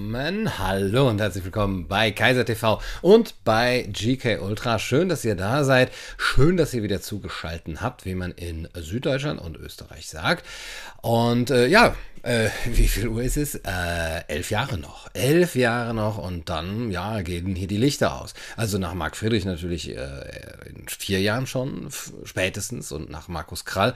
Hallo und herzlich willkommen bei Kaiser TV und bei GK Ultra. Schön, dass ihr da seid. Schön, dass ihr wieder zugeschaltet habt, wie man in Süddeutschland und Österreich sagt. Und äh, ja, äh, wie viel Uhr ist es? Äh, elf Jahre noch. Elf Jahre noch und dann, ja, gehen hier die Lichter aus. Also nach Marc Friedrich natürlich äh, in vier Jahren schon, spätestens, und nach Markus Krall.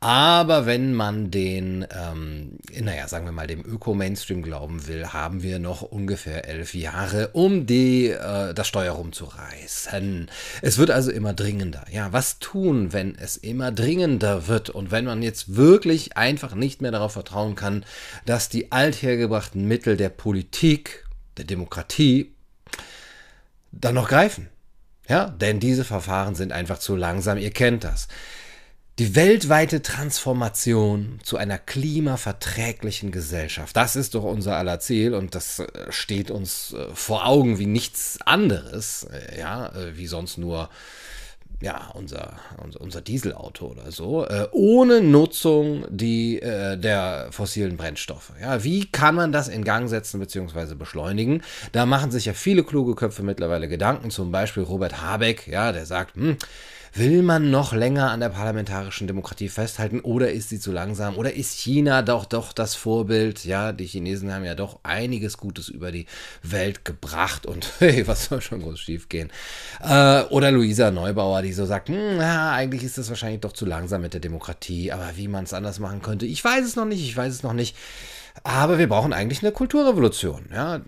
Aber wenn man den, ähm, naja, sagen wir mal, dem Öko-Mainstream glauben will, haben wir noch ungefähr elf Jahre, um die, äh, das Steuer rumzureißen. Es wird also immer dringender. Ja, was tun, wenn es immer dringender wird und wenn man jetzt wirklich einfach nicht mehr darauf vertrauen kann, kann, dass die althergebrachten Mittel der Politik, der Demokratie, dann noch greifen. Ja, denn diese Verfahren sind einfach zu langsam, ihr kennt das. Die weltweite Transformation zu einer klimaverträglichen Gesellschaft, das ist doch unser aller Ziel und das äh, steht uns äh, vor Augen wie nichts anderes, äh, ja, wie sonst nur ja, unser, unser, unser Dieselauto oder so, äh, ohne Nutzung die, äh, der fossilen Brennstoffe. Ja, wie kann man das in Gang setzen bzw. beschleunigen? Da machen sich ja viele kluge Köpfe mittlerweile Gedanken, zum Beispiel Robert Habeck, ja, der sagt, hm, Will man noch länger an der parlamentarischen Demokratie festhalten oder ist sie zu langsam? Oder ist China doch doch das Vorbild? Ja, die Chinesen haben ja doch einiges Gutes über die Welt gebracht und hey, was soll schon groß schief gehen? Äh, oder Luisa Neubauer, die so sagt, hm, ja, eigentlich ist es wahrscheinlich doch zu langsam mit der Demokratie, aber wie man es anders machen könnte, ich weiß es noch nicht, ich weiß es noch nicht. Aber wir brauchen eigentlich eine Kulturrevolution. Ja,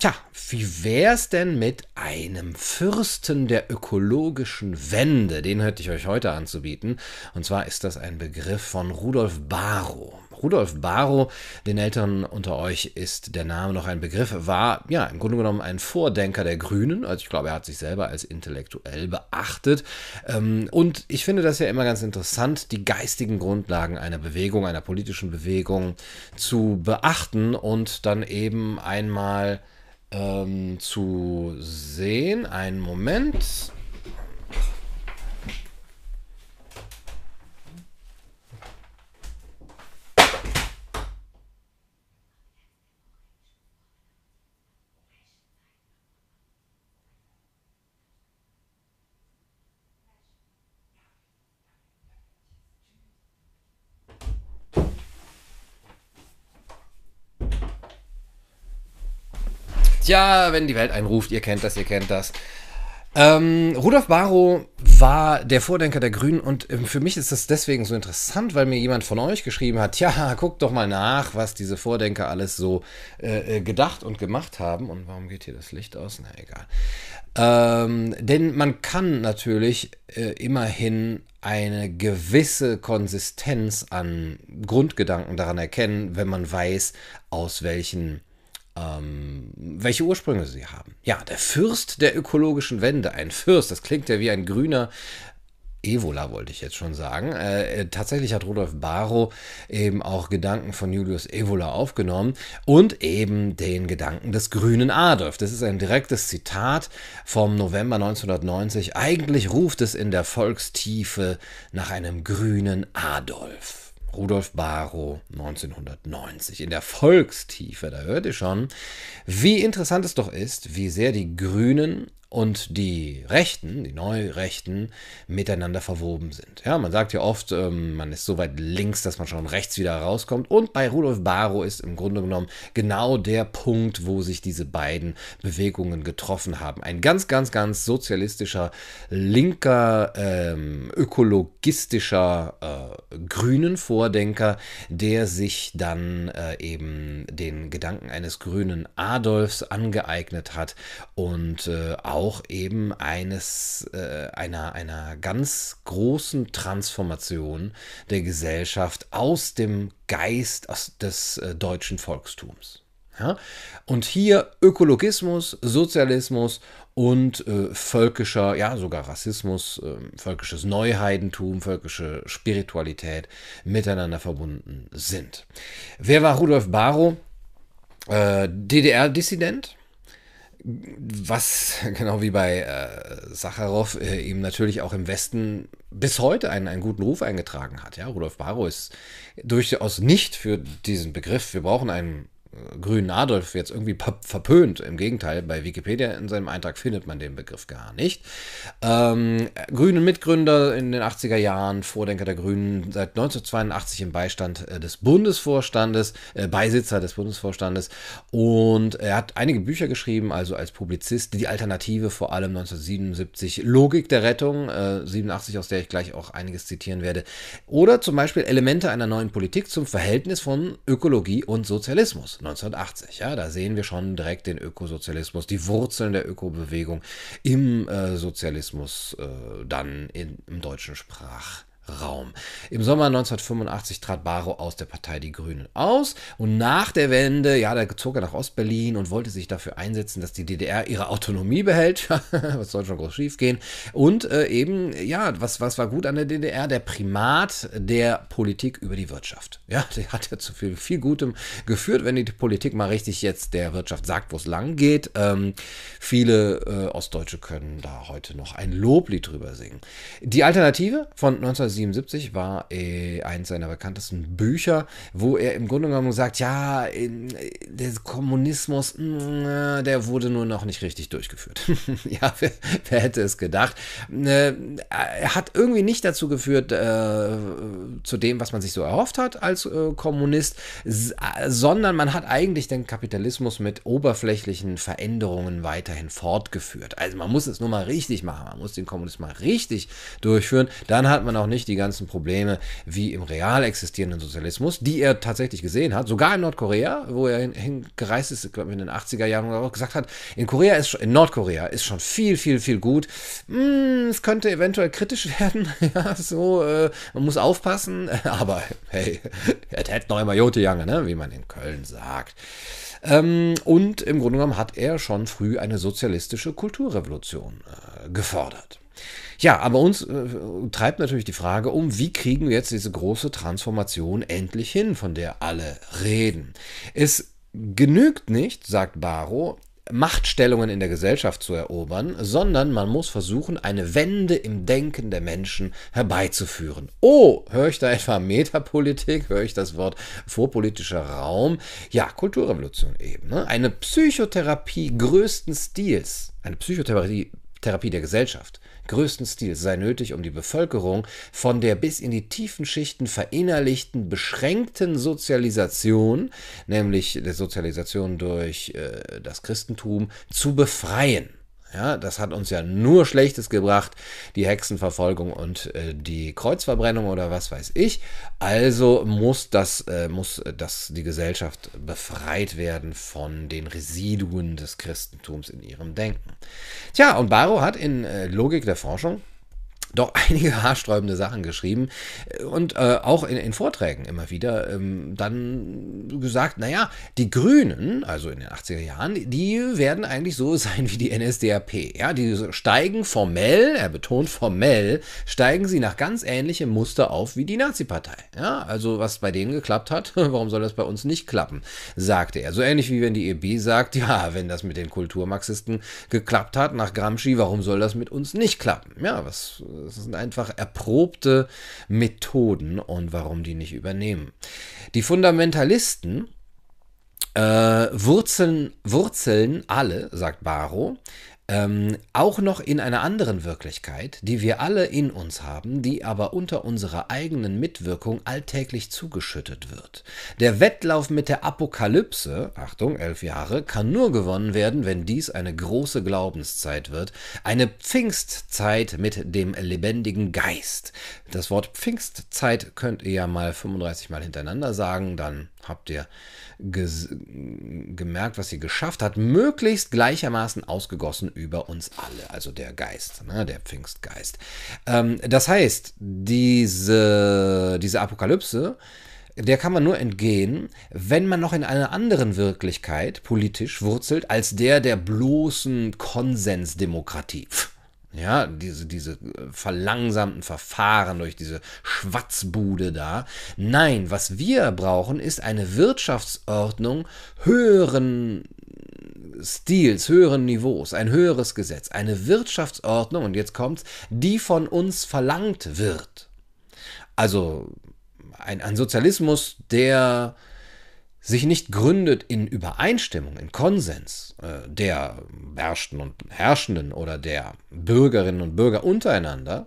Tja, wie wär's denn mit einem Fürsten der ökologischen Wende? Den hätte ich euch heute anzubieten. Und zwar ist das ein Begriff von Rudolf Barrow. Rudolf Barrow, den Älteren unter euch ist der Name noch ein Begriff, war ja im Grunde genommen ein Vordenker der Grünen. Also ich glaube, er hat sich selber als intellektuell beachtet. Ähm, und ich finde das ja immer ganz interessant, die geistigen Grundlagen einer Bewegung, einer politischen Bewegung zu beachten und dann eben einmal ähm, zu sehen. Einen Moment. Tja, wenn die Welt einruft, ihr kennt das, ihr kennt das. Ähm, Rudolf Barrow war der Vordenker der Grünen und ähm, für mich ist das deswegen so interessant, weil mir jemand von euch geschrieben hat, ja, guckt doch mal nach, was diese Vordenker alles so äh, äh, gedacht und gemacht haben. Und warum geht hier das Licht aus? Na egal. Ähm, denn man kann natürlich äh, immerhin eine gewisse Konsistenz an Grundgedanken daran erkennen, wenn man weiß, aus welchen ähm, welche Ursprünge sie haben. Ja, der Fürst der ökologischen Wende, ein Fürst, das klingt ja wie ein grüner Evola wollte ich jetzt schon sagen. Äh, tatsächlich hat Rudolf Barrow eben auch Gedanken von Julius Evola aufgenommen und eben den Gedanken des grünen Adolf. Das ist ein direktes Zitat vom November 1990. Eigentlich ruft es in der Volkstiefe nach einem grünen Adolf. Rudolf Barrow 1990 in der Volkstiefe. Da hört ihr schon, wie interessant es doch ist, wie sehr die Grünen und die Rechten, die Neurechten, miteinander verwoben sind. Ja, man sagt ja oft, ähm, man ist so weit links, dass man schon rechts wieder rauskommt. Und bei Rudolf Barrow ist im Grunde genommen genau der Punkt, wo sich diese beiden Bewegungen getroffen haben. Ein ganz, ganz, ganz sozialistischer, linker, ähm, ökologistischer, äh, grünen Vordenker, der sich dann äh, eben den Gedanken eines grünen Adolfs angeeignet hat und äh, auch eben eines, äh, einer, einer ganz großen Transformation der Gesellschaft aus dem Geist aus des äh, deutschen Volkstums. Ja? Und hier Ökologismus, Sozialismus und äh, völkischer, ja sogar Rassismus, äh, völkisches Neuheidentum, völkische Spiritualität miteinander verbunden sind. Wer war Rudolf Barrow? Äh, DDR-Dissident, was genau wie bei äh, Sacharow äh, ihm natürlich auch im Westen bis heute einen, einen guten Ruf eingetragen hat. Ja, Rudolf Barrow ist durchaus nicht für diesen Begriff, wir brauchen einen grünen Adolf jetzt irgendwie verpönt. Im Gegenteil, bei Wikipedia in seinem Eintrag findet man den Begriff gar nicht. Ähm, Grünen Mitgründer in den 80er Jahren, Vordenker der Grünen, seit 1982 im Beistand äh, des Bundesvorstandes, äh, Beisitzer des Bundesvorstandes. Und er hat einige Bücher geschrieben, also als Publizist, die Alternative vor allem 1977, Logik der Rettung, äh, 87, aus der ich gleich auch einiges zitieren werde. Oder zum Beispiel Elemente einer neuen Politik zum Verhältnis von Ökologie und Sozialismus 1980. Ja, da sehen wir schon direkt den Ökosozialismus, die Wurzeln der Ökobewegung im äh, Sozialismus äh, dann in, im deutschen Sprach. Raum. Im Sommer 1985 trat Barrow aus der Partei Die Grünen aus und nach der Wende, ja, da zog er nach Ostberlin und wollte sich dafür einsetzen, dass die DDR ihre Autonomie behält. was soll schon groß schiefgehen? Und äh, eben, ja, was, was war gut an der DDR? Der Primat der Politik über die Wirtschaft. Ja, der hat ja zu viel, viel Gutem geführt, wenn die Politik mal richtig jetzt der Wirtschaft sagt, wo es lang geht. Ähm, viele äh, Ostdeutsche können da heute noch ein Loblied drüber singen. Die Alternative von 1970 1977 war äh, eins seiner bekanntesten Bücher, wo er im Grunde genommen sagt, ja, der Kommunismus, mh, der wurde nur noch nicht richtig durchgeführt. ja, wer, wer, hätte es gedacht? Äh, er hat irgendwie nicht dazu geführt, äh, zu dem, was man sich so erhofft hat als äh, Kommunist, sondern man hat eigentlich den Kapitalismus mit oberflächlichen Veränderungen weiterhin fortgeführt. Also man muss es nur mal richtig machen, man muss den Kommunismus mal richtig durchführen, dann hat man auch nicht die ganzen Probleme wie im real existierenden Sozialismus, die er tatsächlich gesehen hat, sogar in Nordkorea, wo er hingereist ist, ich glaube in den 80er Jahren auch gesagt hat, in Korea ist in Nordkorea ist schon viel, viel, viel gut. Hm, es könnte eventuell kritisch werden, ja, so, äh, man muss aufpassen, aber hey, er hätte noch immer Jote Jange, ne, wie man in Köln sagt. Ähm, und im Grunde genommen hat er schon früh eine sozialistische Kulturrevolution äh, gefordert. Ja, aber uns äh, treibt natürlich die Frage um, wie kriegen wir jetzt diese große Transformation endlich hin, von der alle reden. Es genügt nicht, sagt Barrow, Machtstellungen in der Gesellschaft zu erobern, sondern man muss versuchen, eine Wende im Denken der Menschen herbeizuführen. Oh, höre ich da etwa Metapolitik? Höre ich das Wort vorpolitischer Raum? Ja, Kulturrevolution eben. Ne? Eine Psychotherapie größten Stils, eine Psychotherapie Therapie der Gesellschaft größten Stils sei nötig, um die Bevölkerung von der bis in die tiefen Schichten verinnerlichten, beschränkten Sozialisation, nämlich der Sozialisation durch äh, das Christentum, zu befreien. Ja, das hat uns ja nur Schlechtes gebracht, die Hexenverfolgung und äh, die Kreuzverbrennung oder was weiß ich. Also muss das, äh, muss das die Gesellschaft befreit werden von den Residuen des Christentums in ihrem Denken. Tja, und Barrow hat in äh, Logik der Forschung doch einige haarsträubende Sachen geschrieben und äh, auch in, in, Vorträgen immer wieder ähm, dann gesagt, naja, die Grünen, also in den 80er Jahren, die werden eigentlich so sein wie die NSDAP. Ja, die steigen formell, er betont formell, steigen sie nach ganz ähnlichem Muster auf wie die Nazi-Partei. Ja, also was bei denen geklappt hat, warum soll das bei uns nicht klappen, sagte er. So ähnlich wie wenn die EB sagt, ja, wenn das mit den Kulturmarxisten geklappt hat nach Gramsci, warum soll das mit uns nicht klappen? Ja, was das sind einfach erprobte Methoden und warum die nicht übernehmen. Die Fundamentalisten äh, wurzeln, wurzeln alle, sagt Barrow, ähm, auch noch in einer anderen Wirklichkeit, die wir alle in uns haben, die aber unter unserer eigenen Mitwirkung alltäglich zugeschüttet wird. Der Wettlauf mit der Apokalypse, Achtung, elf Jahre, kann nur gewonnen werden, wenn dies eine große Glaubenszeit wird, eine Pfingstzeit mit dem lebendigen Geist. Das Wort Pfingstzeit könnt ihr ja mal 35 Mal hintereinander sagen, dann habt ihr gemerkt, was sie geschafft hat, möglichst gleichermaßen ausgegossen über uns alle, also der Geist, ne, der Pfingstgeist. Ähm, das heißt, diese, diese Apokalypse, der kann man nur entgehen, wenn man noch in einer anderen Wirklichkeit politisch wurzelt, als der der bloßen Konsensdemokratie. Ja, diese, diese äh, verlangsamten Verfahren durch diese Schwatzbude da. Nein, was wir brauchen, ist eine Wirtschaftsordnung höheren Stils, höheren Niveaus, ein höheres Gesetz, eine Wirtschaftsordnung, und jetzt kommt's, die von uns verlangt wird. Also ein, ein Sozialismus, der sich nicht gründet in Übereinstimmung, in Konsens äh, der Beherrschten und Herrschenden oder der Bürgerinnen und Bürger untereinander,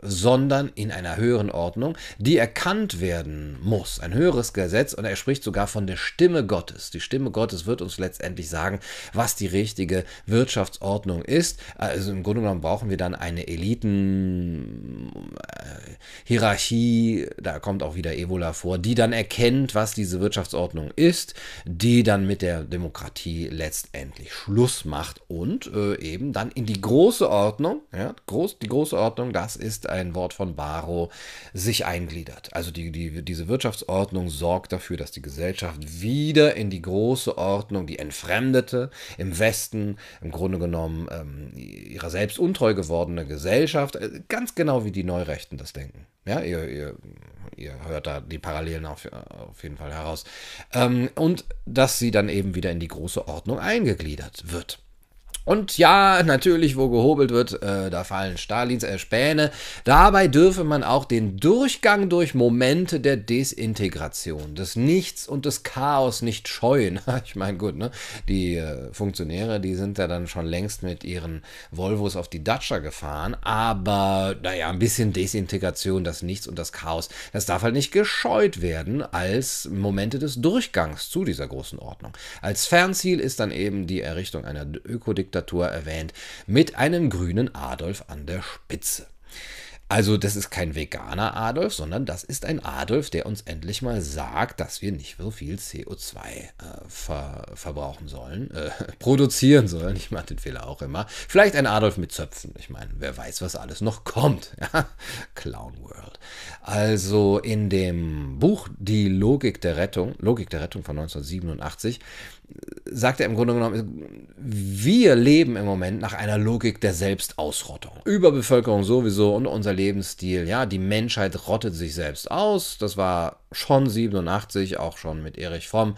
sondern in einer höheren Ordnung, die erkannt werden muss. Ein höheres Gesetz und er spricht sogar von der Stimme Gottes. Die Stimme Gottes wird uns letztendlich sagen, was die richtige Wirtschaftsordnung ist. Also im Grunde genommen brauchen wir dann eine Elitenhierarchie, da kommt auch wieder Evola vor, die dann erkennt, was diese Wirtschaftsordnung ist, die dann mit der Demokratie letztendlich Schluss macht und äh, eben dann in die große Ordnung, ja, groß, die große Ordnung, das ist ein Wort von Barrow, sich eingliedert. Also die, die, diese Wirtschaftsordnung sorgt dafür, dass die Gesellschaft wieder in die große Ordnung, die entfremdete, im Westen im Grunde genommen ähm, ihrer selbst untreu gewordene Gesellschaft, äh, ganz genau wie die Neurechten das denken. Ja, ihr, ihr, ihr hört da die Parallelen auf, auf jeden Fall heraus. Ähm, und dass sie dann eben wieder in die große Ordnung eingegliedert wird. Und ja, natürlich, wo gehobelt wird, äh, da fallen Stalins äh, Späne. Dabei dürfe man auch den Durchgang durch Momente der Desintegration, des Nichts und des Chaos nicht scheuen. ich meine, gut, ne? Die äh, Funktionäre, die sind ja dann schon längst mit ihren Volvos auf die Dacia gefahren. Aber, naja, ein bisschen Desintegration, das Nichts und das Chaos, das darf halt nicht gescheut werden als Momente des Durchgangs zu dieser großen Ordnung. Als Fernziel ist dann eben die Errichtung einer Ökodiktatur Diktatur erwähnt, mit einem grünen Adolf an der Spitze. Also das ist kein veganer Adolf, sondern das ist ein Adolf, der uns endlich mal sagt, dass wir nicht so viel CO2 äh, ver verbrauchen sollen, äh, produzieren sollen. Ich mache den Fehler auch immer. Vielleicht ein Adolf mit Zöpfen. Ich meine, wer weiß, was alles noch kommt. Ja? Clown World. Also in dem Buch Die Logik der Rettung, Logik der Rettung von 1987, sagt er im Grunde genommen, wir leben im Moment nach einer Logik der Selbstausrottung. Überbevölkerung sowieso und unser Lebensstil, ja, die Menschheit rottet sich selbst aus. Das war schon 87, auch schon mit Erich Fromm,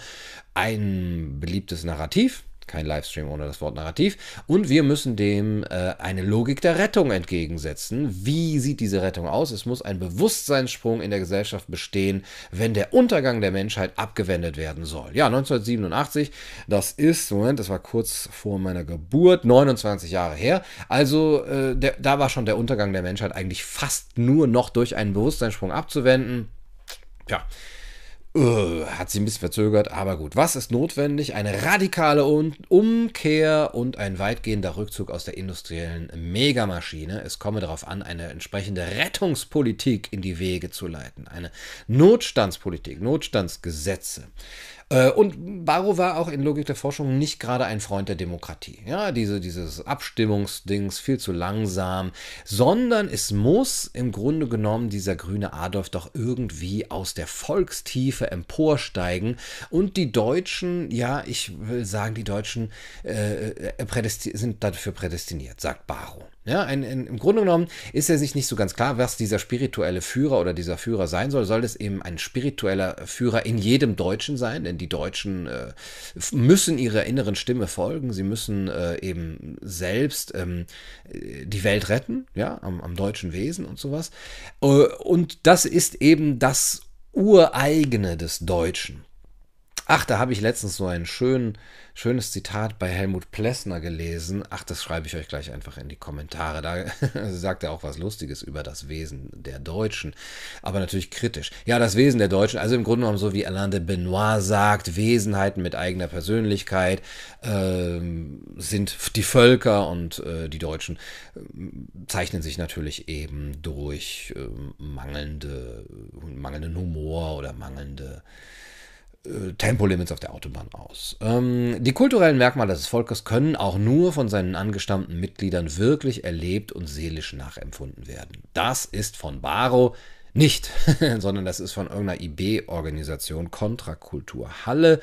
ein beliebtes Narrativ kein Livestream ohne das Wort Narrativ. Und wir müssen dem äh, eine Logik der Rettung entgegensetzen. Wie sieht diese Rettung aus? Es muss ein Bewusstseinssprung in der Gesellschaft bestehen, wenn der Untergang der Menschheit abgewendet werden soll. Ja, 1987, das ist, Moment, das war kurz vor meiner Geburt, 29 Jahre her. Also äh, der, da war schon der Untergang der Menschheit eigentlich fast nur noch durch einen Bewusstseinssprung abzuwenden. Ja, Hat sich ein bisschen verzögert, aber gut. Was ist notwendig? Eine radikale Umkehr und ein weitgehender Rückzug aus der industriellen Megamaschine. Es komme darauf an, eine entsprechende Rettungspolitik in die Wege zu leiten. Eine Notstandspolitik, Notstandsgesetze. Äh, und Barrow war auch in Logik der Forschung nicht gerade ein Freund der Demokratie. Ja, diese, dieses Abstimmungsdings viel zu langsam, sondern es muss im Grunde genommen dieser grüne Adolf doch irgendwie aus der Volkstiefe emporsteigen und die Deutschen, ja, ich will sagen, die Deutschen äh, äh sind dafür prädestiniert, sagt Barrow. Ja, ein, ein, Im Grunde genommen ist er sich nicht so ganz klar, was dieser spirituelle Führer oder dieser Führer sein soll. Soll es eben ein spiritueller Führer in jedem Deutschen sein? Denn die Deutschen äh, müssen ihrer inneren Stimme folgen. Sie müssen äh, eben selbst ähm, die Welt retten, ja, am, am deutschen Wesen und sowas. Äh, und das ist eben das Ureigene des Deutschen. Ach, da habe ich letztens so ein schön, schönes Zitat bei Helmut Plessner gelesen. Ach, das schreibe ich euch gleich einfach in die Kommentare. Da sagt er auch was Lustiges über das Wesen der Deutschen, aber natürlich kritisch. Ja, das Wesen der Deutschen, also im Grunde genommen so wie Alain de Benoit sagt, Wesenheiten mit eigener Persönlichkeit äh, sind die Völker und äh, die Deutschen äh, zeichnen sich natürlich eben durch äh, mangelnde, mangelnden Humor oder mangelnde Tempolimits auf der Autobahn aus. Ähm, die kulturellen Merkmale des Volkes können auch nur von seinen angestammten Mitgliedern wirklich erlebt und seelisch nachempfunden werden. Das ist von Barrow nicht, sondern das ist von irgendeiner IB-Organisation, Kontrakultur Halle.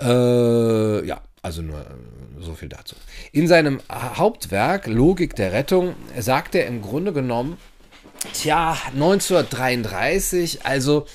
Äh, ja, also nur äh, so viel dazu. In seinem Hauptwerk Logik der Rettung sagt er im Grunde genommen, tja, 1933, also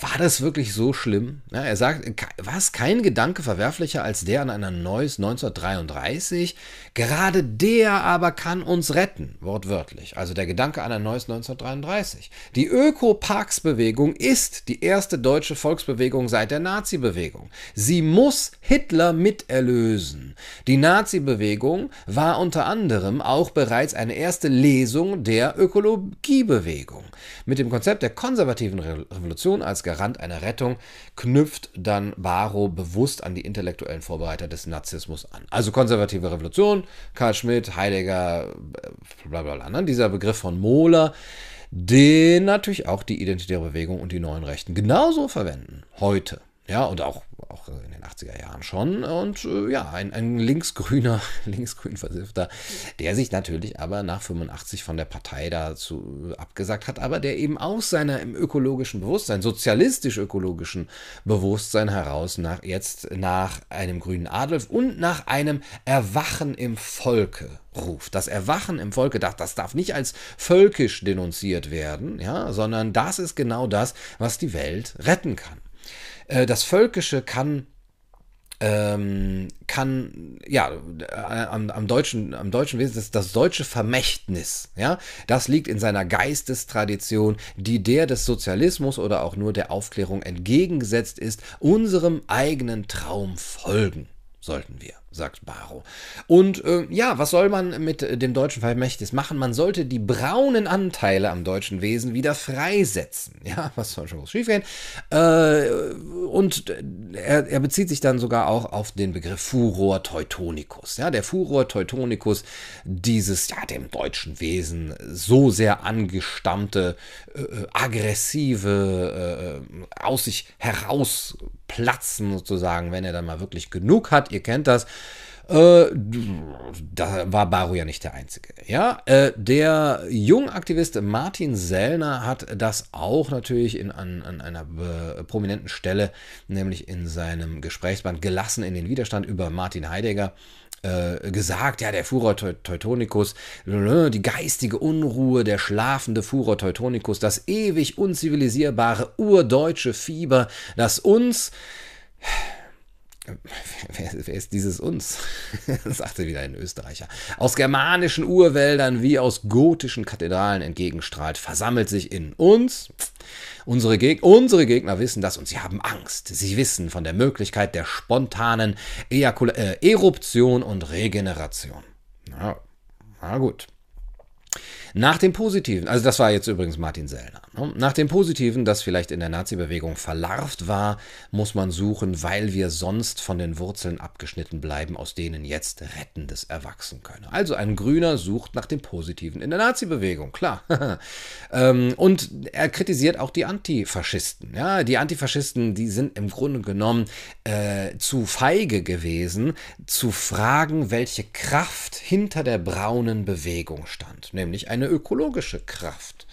war das wirklich so schlimm? Ja, er sagt, war es kein Gedanke verwerflicher als der an einer Neues 1933? Gerade der aber kann uns retten, wortwörtlich. Also der Gedanke an ein Neues 1933. Die Ökoparksbewegung ist die erste deutsche Volksbewegung seit der Nazi-Bewegung. Sie muss Hitler miterlösen. Die Nazi-Bewegung war unter anderem auch bereits eine erste Lesung der Ökologiebewegung. Mit dem Konzept der konservativen Revolution als Garant einer Rettung knüpft dann Barrow bewusst an die intellektuellen Vorbereiter des Nazismus an. Also konservative Revolution, Karl Schmidt, Heidegger, bla bla bla. Ne? Dieser Begriff von Mohler, den natürlich auch die Identitäre Bewegung und die neuen Rechten genauso verwenden. Heute. Ja, und auch, auch in den 80er Jahren schon. Und äh, ja, ein, ein linksgrüner, linksgrün Versiffter, der sich natürlich aber nach 85 von der Partei dazu abgesagt hat, aber der eben aus seinem ökologischen Bewusstsein, sozialistisch-ökologischen Bewusstsein heraus nach, jetzt nach einem grünen Adolf und nach einem Erwachen im Volke ruft. Das Erwachen im Volke, das, das darf nicht als völkisch denunziert werden, ja, sondern das ist genau das, was die Welt retten kann. Äh, das Völkische kann ähm, kann, ja, äh, am, am, deutschen, am deutschen Wesen, das, das deutsche Vermächtnis, ja, das liegt in seiner Geistestradition, die der des Sozialismus oder auch nur der Aufklärung entgegengesetzt ist, unserem eigenen Traum folgen sollten wir, sagt Barrow. Und äh, ja, was soll man mit dem deutschen Vermächtnis machen? Man sollte die braunen Anteile am deutschen Wesen wieder freisetzen. Ja, was soll schon schiefgehen? Äh, und er, er, bezieht sich dann sogar auch auf den Begriff Furor Teutonicus. Ja, der Furor Teutonicus, dieses ja dem deutschen Wesen so sehr angestammte, äh, aggressive, äh, aus sich heraus platzen sozusagen, wenn er dann mal wirklich genug hat. Ihr kennt das. Äh, da war Baru ja nicht der Einzige. Ja, äh, der Jungaktivist Martin Sellner hat das auch natürlich in, an, an einer äh, prominenten Stelle, nämlich in seinem Gesprächsband Gelassen in den Widerstand über Martin Heidegger äh, gesagt, ja, der Furor Teutonicus, die geistige Unruhe, der schlafende Furor Teutonicus, das ewig unzivilisierbare urdeutsche Fieber, das uns Wer, wer, ist dieses uns? sagte wieder ein Österreicher. Aus germanischen Urwäldern wie aus gotischen Kathedralen entgegenstrahlt, versammelt sich in uns. Unsere, Geg unsere Gegner wissen das und sie haben Angst. Sie wissen von der Möglichkeit der spontanen Ejakula äh, Eruption und Regeneration. Na, na gut. Nach dem Positiven, also das war jetzt übrigens Martin Sellner, ne? nach dem Positiven, das vielleicht in der Nazi-Bewegung verlarvt war, muss man suchen, weil wir sonst von den Wurzeln abgeschnitten bleiben, aus denen jetzt Rettendes erwachsen könne. Also ein Grüner sucht nach dem Positiven in der Nazi-Bewegung, klar. Ähm, und er kritisiert auch die Antifaschisten. Ja, die Antifaschisten, die sind im Grunde genommen äh, zu feige gewesen, zu fragen, welche Kraft hinter der braunen Bewegung stand, nämlich eine ökologische Kraft.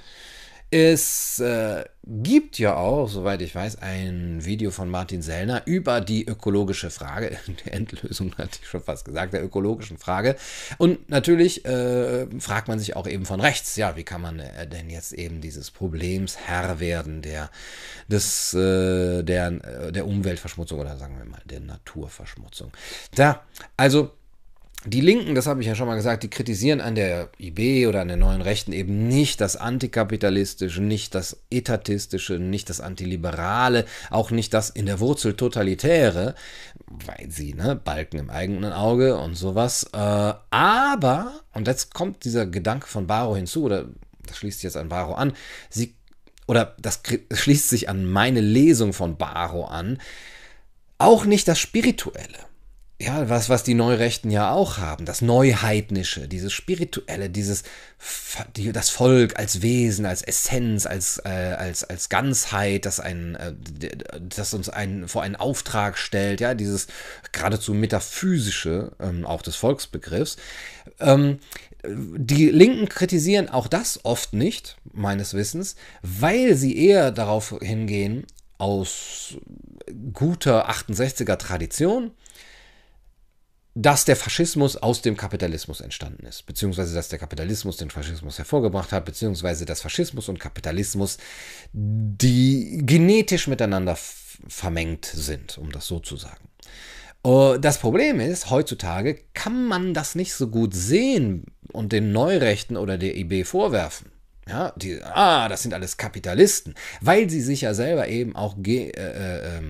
Es äh, gibt ja auch, soweit ich weiß, ein Video von Martin Sellner über die ökologische Frage, die Endlösung hatte ich schon fast gesagt, der ökologischen Frage. Und natürlich äh, fragt man sich auch eben von rechts, ja, wie kann man äh, denn jetzt eben dieses Problems Herr werden, der, des, äh, der, äh, der Umweltverschmutzung oder sagen wir mal der Naturverschmutzung. Da, also die Linken, das habe ich ja schon mal gesagt, die kritisieren an der IB oder an der neuen Rechten eben nicht das Antikapitalistische, nicht das Etatistische, nicht das Antiliberale, auch nicht das in der Wurzel Totalitäre, weil sie, ne, Balken im eigenen Auge und sowas. Äh, aber, und jetzt kommt dieser Gedanke von Baro hinzu, oder das schließt sich jetzt an Baro an, sie, oder das schließt sich an meine Lesung von Baro an, auch nicht das Spirituelle ja, was, was die Neurechten ja auch haben, das Neuheidnische, dieses Spirituelle, dieses, die, das Volk als Wesen, als Essenz, als, äh, als, als Ganzheit, das, ein, äh, das uns ein, vor einen Auftrag stellt, ja, dieses geradezu metaphysische, ähm, auch des Volksbegriffs. Ähm, die Linken kritisieren auch das oft nicht, meines Wissens, weil sie eher darauf hingehen, aus guter 68er Tradition, dass der Faschismus aus dem Kapitalismus entstanden ist, beziehungsweise dass der Kapitalismus den Faschismus hervorgebracht hat, beziehungsweise dass Faschismus und Kapitalismus die genetisch miteinander vermengt sind, um das so zu sagen. Oh, das Problem ist, heutzutage kann man das nicht so gut sehen und den Neurechten oder der IB vorwerfen. Ja, die, ah, das sind alles Kapitalisten, weil sie sich ja selber eben auch ge, äh, äh,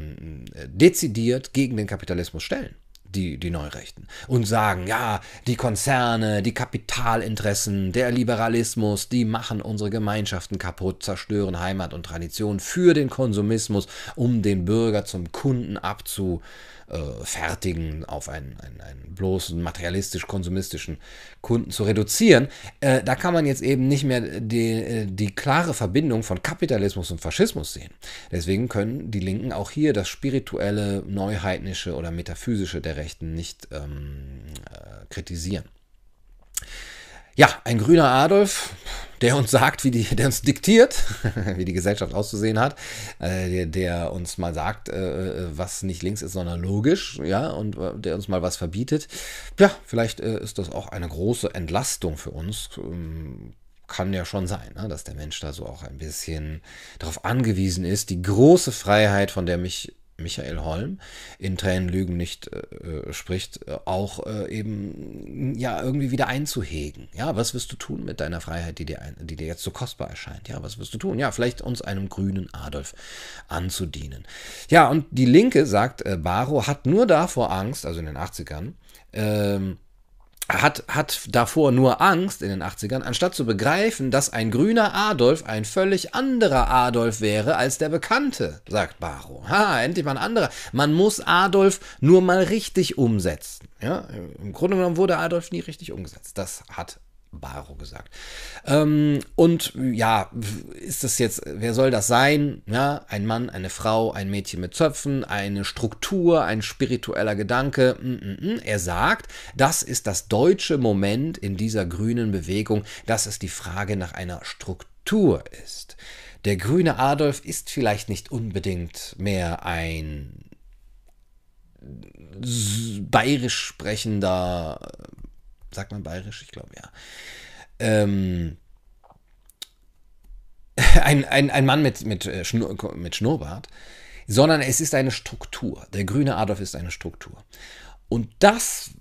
dezidiert gegen den Kapitalismus stellen die, die Neurechten, und sagen, ja, die Konzerne, die Kapitalinteressen, der Liberalismus, die machen unsere Gemeinschaften kaputt, zerstören Heimat und Tradition für den Konsumismus, um den Bürger zum Kunden abzu, äh, fertigen, auf einen, einen, einen bloßen materialistisch-konsumistischen Kunden zu reduzieren. Äh, da kann man jetzt eben nicht mehr die, äh, die klare Verbindung von Kapitalismus und Faschismus sehen. Deswegen können die Linken auch hier das spirituelle, neuheidnische oder metaphysische der Rechten nicht ähm, äh, kritisieren. Ja, ein grüner Adolf, der uns sagt, wie die, der uns diktiert, wie die Gesellschaft auszusehen hat, äh, der, der, uns mal sagt, äh, was nicht links ist, sondern logisch, ja, und äh, der uns mal was verbietet. Ja, vielleicht äh, ist das auch eine große Entlastung für uns. Ähm, kann ja schon sein, ne, dass der Mensch da so auch ein bisschen darauf angewiesen ist, die große Freiheit, von der mich Michael Holm in Tränen Lügen nicht äh, äh, spricht, äh, auch äh, eben ja irgendwie wieder einzuhegen. Ja, was wirst du tun mit deiner Freiheit, die dir, ein, die dir jetzt so kostbar erscheint? Ja, was wirst du tun? Ja, vielleicht uns einem grünen Adolf anzudienen. Ja, und die Linke, sagt äh, Baro, hat nur davor Angst, also in den 80ern, ähm, hat, hat davor nur Angst in den 80ern, anstatt zu begreifen, dass ein grüner Adolf ein völlig anderer Adolf wäre als der bekannte, sagt Baro. Ha, endlich mal ein anderer. Man muss Adolf nur mal richtig umsetzen. Ja, Im Grunde genommen wurde Adolf nie richtig umgesetzt. Das hat Baro gesagt. Ähm, und ja, ist das jetzt, wer soll das sein? Ja, ein Mann, eine Frau, ein Mädchen mit Zöpfen, eine Struktur, ein spiritueller Gedanke. Mm, mm, mm. Er sagt, das ist das deutsche Moment in dieser grünen Bewegung, dass es die Frage nach einer Struktur ist. Der grüne Adolf ist vielleicht nicht unbedingt mehr ein bayerisch sprechender Sagt man bayerisch? Ich glaube ja. Ähm, ein, ein, ein Mann mit, mit, äh, Schnur, mit Schnurrbart, sondern es ist eine Struktur. Der grüne Adolf ist eine Struktur. Und das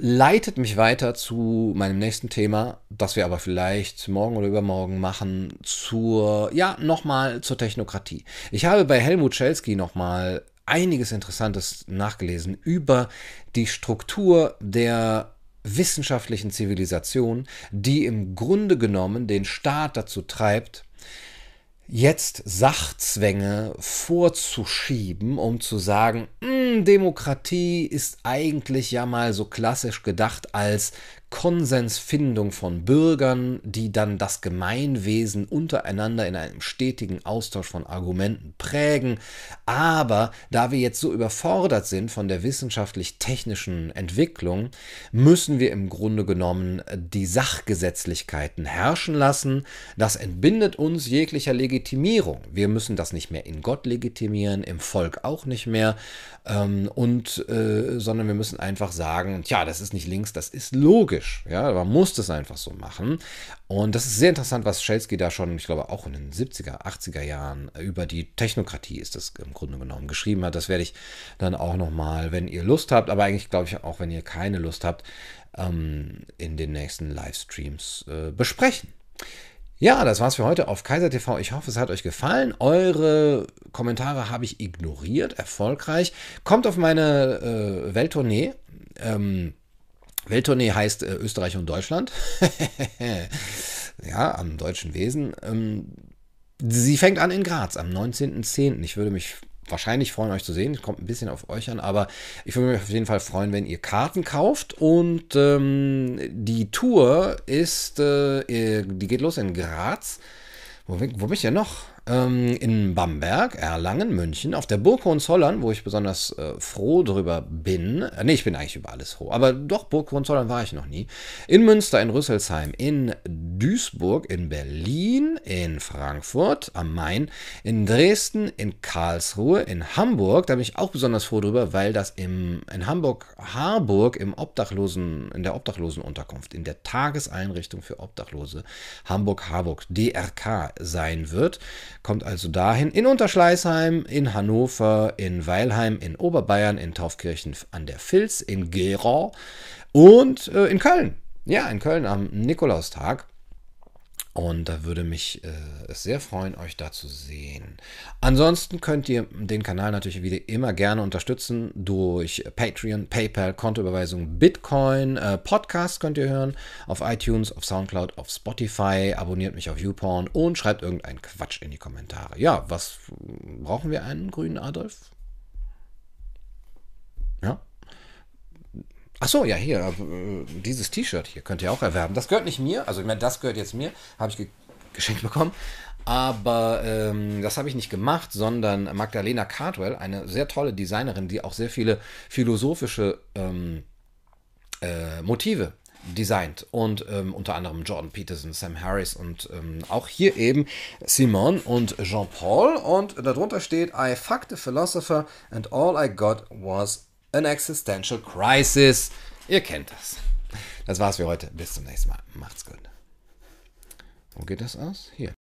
leitet mich weiter zu meinem nächsten Thema, das wir aber vielleicht morgen oder übermorgen machen, zur, ja, nochmal zur Technokratie. Ich habe bei Helmut Schelsky nochmal einiges Interessantes nachgelesen über die Struktur der wissenschaftlichen Zivilisation, die im Grunde genommen den Staat dazu treibt, jetzt Sachzwänge vorzuschieben, um zu sagen, hm, Demokratie ist eigentlich ja mal so klassisch gedacht als Konsensfindung von Bürgern, die dann das Gemeinwesen untereinander in einem stetigen Austausch von Argumenten prägen. Aber da wir jetzt so überfordert sind von der wissenschaftlich-technischen Entwicklung, müssen wir im Grunde genommen die Sachgesetzlichkeiten herrschen lassen. Das entbindet uns jeglicher Legitimierung. Wir müssen das nicht mehr in Gott legitimieren, im Volk auch nicht mehr, ähm, und, äh, sondern wir müssen einfach sagen, tja, das ist nicht links, das ist logisch. Ja, man muss das einfach so machen. Und das ist sehr interessant, was Schelsky da schon, ich glaube auch in den 70er, 80er Jahren über die Technokratie ist das im Grunde genommen geschrieben hat. Das werde ich dann auch nochmal, wenn ihr Lust habt, aber eigentlich glaube ich auch, wenn ihr keine Lust habt, ähm, in den nächsten Livestreams äh, besprechen. Ja, das war's für heute auf Kaiser TV. Ich hoffe, es hat euch gefallen. Eure Kommentare habe ich ignoriert, erfolgreich. Kommt auf meine äh, Welttournee. Ähm, Welttournee heißt äh, Österreich und Deutschland. ja, am deutschen Wesen. Ähm, sie fängt an in Graz am 19.10. Ich würde mich wahrscheinlich freuen, euch zu sehen. Kommt ein bisschen auf euch an, aber ich würde mich auf jeden Fall freuen, wenn ihr Karten kauft. Und ähm, die Tour ist, äh, die geht los in Graz. Wo, wo bin ich denn noch? ähm, in Bamberg, Erlangen, München, auf der Burg Hohenzollern, wo ich besonders äh, froh drüber bin. Äh, nee, ich bin eigentlich über alles froh, aber doch, Burg Hohenzollern war ich noch nie. In Münster, in Rüsselsheim, in Duisburg, in Berlin, in Frankfurt am Main, in Dresden, in Karlsruhe, in Hamburg. Da bin ich auch besonders froh drüber, weil das im, in Hamburg-Harburg im Obdachlosen, in der Obdachlosenunterkunft, in der Tageseinrichtung für Obdachlose Hamburg-Harburg, DRK, sein wird. Kommt also dahin in Unterschleißheim, in Hannover, in Weilheim, in Oberbayern, in Taufkirchen an der Filz, in Gera und äh, in Köln. Ja, in Köln am Nikolaustag. Und da würde mich äh, es sehr freuen, euch da zu sehen. Ansonsten könnt ihr den Kanal natürlich wieder immer gerne unterstützen durch Patreon, PayPal, Kontoüberweisung, Bitcoin, äh, Podcast könnt ihr hören auf iTunes, auf Soundcloud, auf Spotify, abonniert mich auf YouPorn und schreibt irgendeinen Quatsch in die Kommentare. Ja, was brauchen wir einen grünen Adolf? Ja. Ach so, ja, hier, äh, dieses T-Shirt hier könnt ihr auch erwerben. Das gehört nicht mir, also ich meine, das gehört jetzt mir, habe ich ge geschenkt bekommen. Aber ähm, das habe ich nicht gemacht, sondern Magdalena Cardwell, eine sehr tolle Designerin, die auch sehr viele philosophische ähm, äh, Motive designt und ähm, unter anderem Jordan Peterson, Sam Harris und ähm, auch hier eben Simon und Jean-Paul und darunter steht I fucked a philosopher and all I got was an existential crisis. Ihr kennt das. Das war's für heute. Bis zum nächsten Mal. Macht's gut. Wo geht das aus? Hier.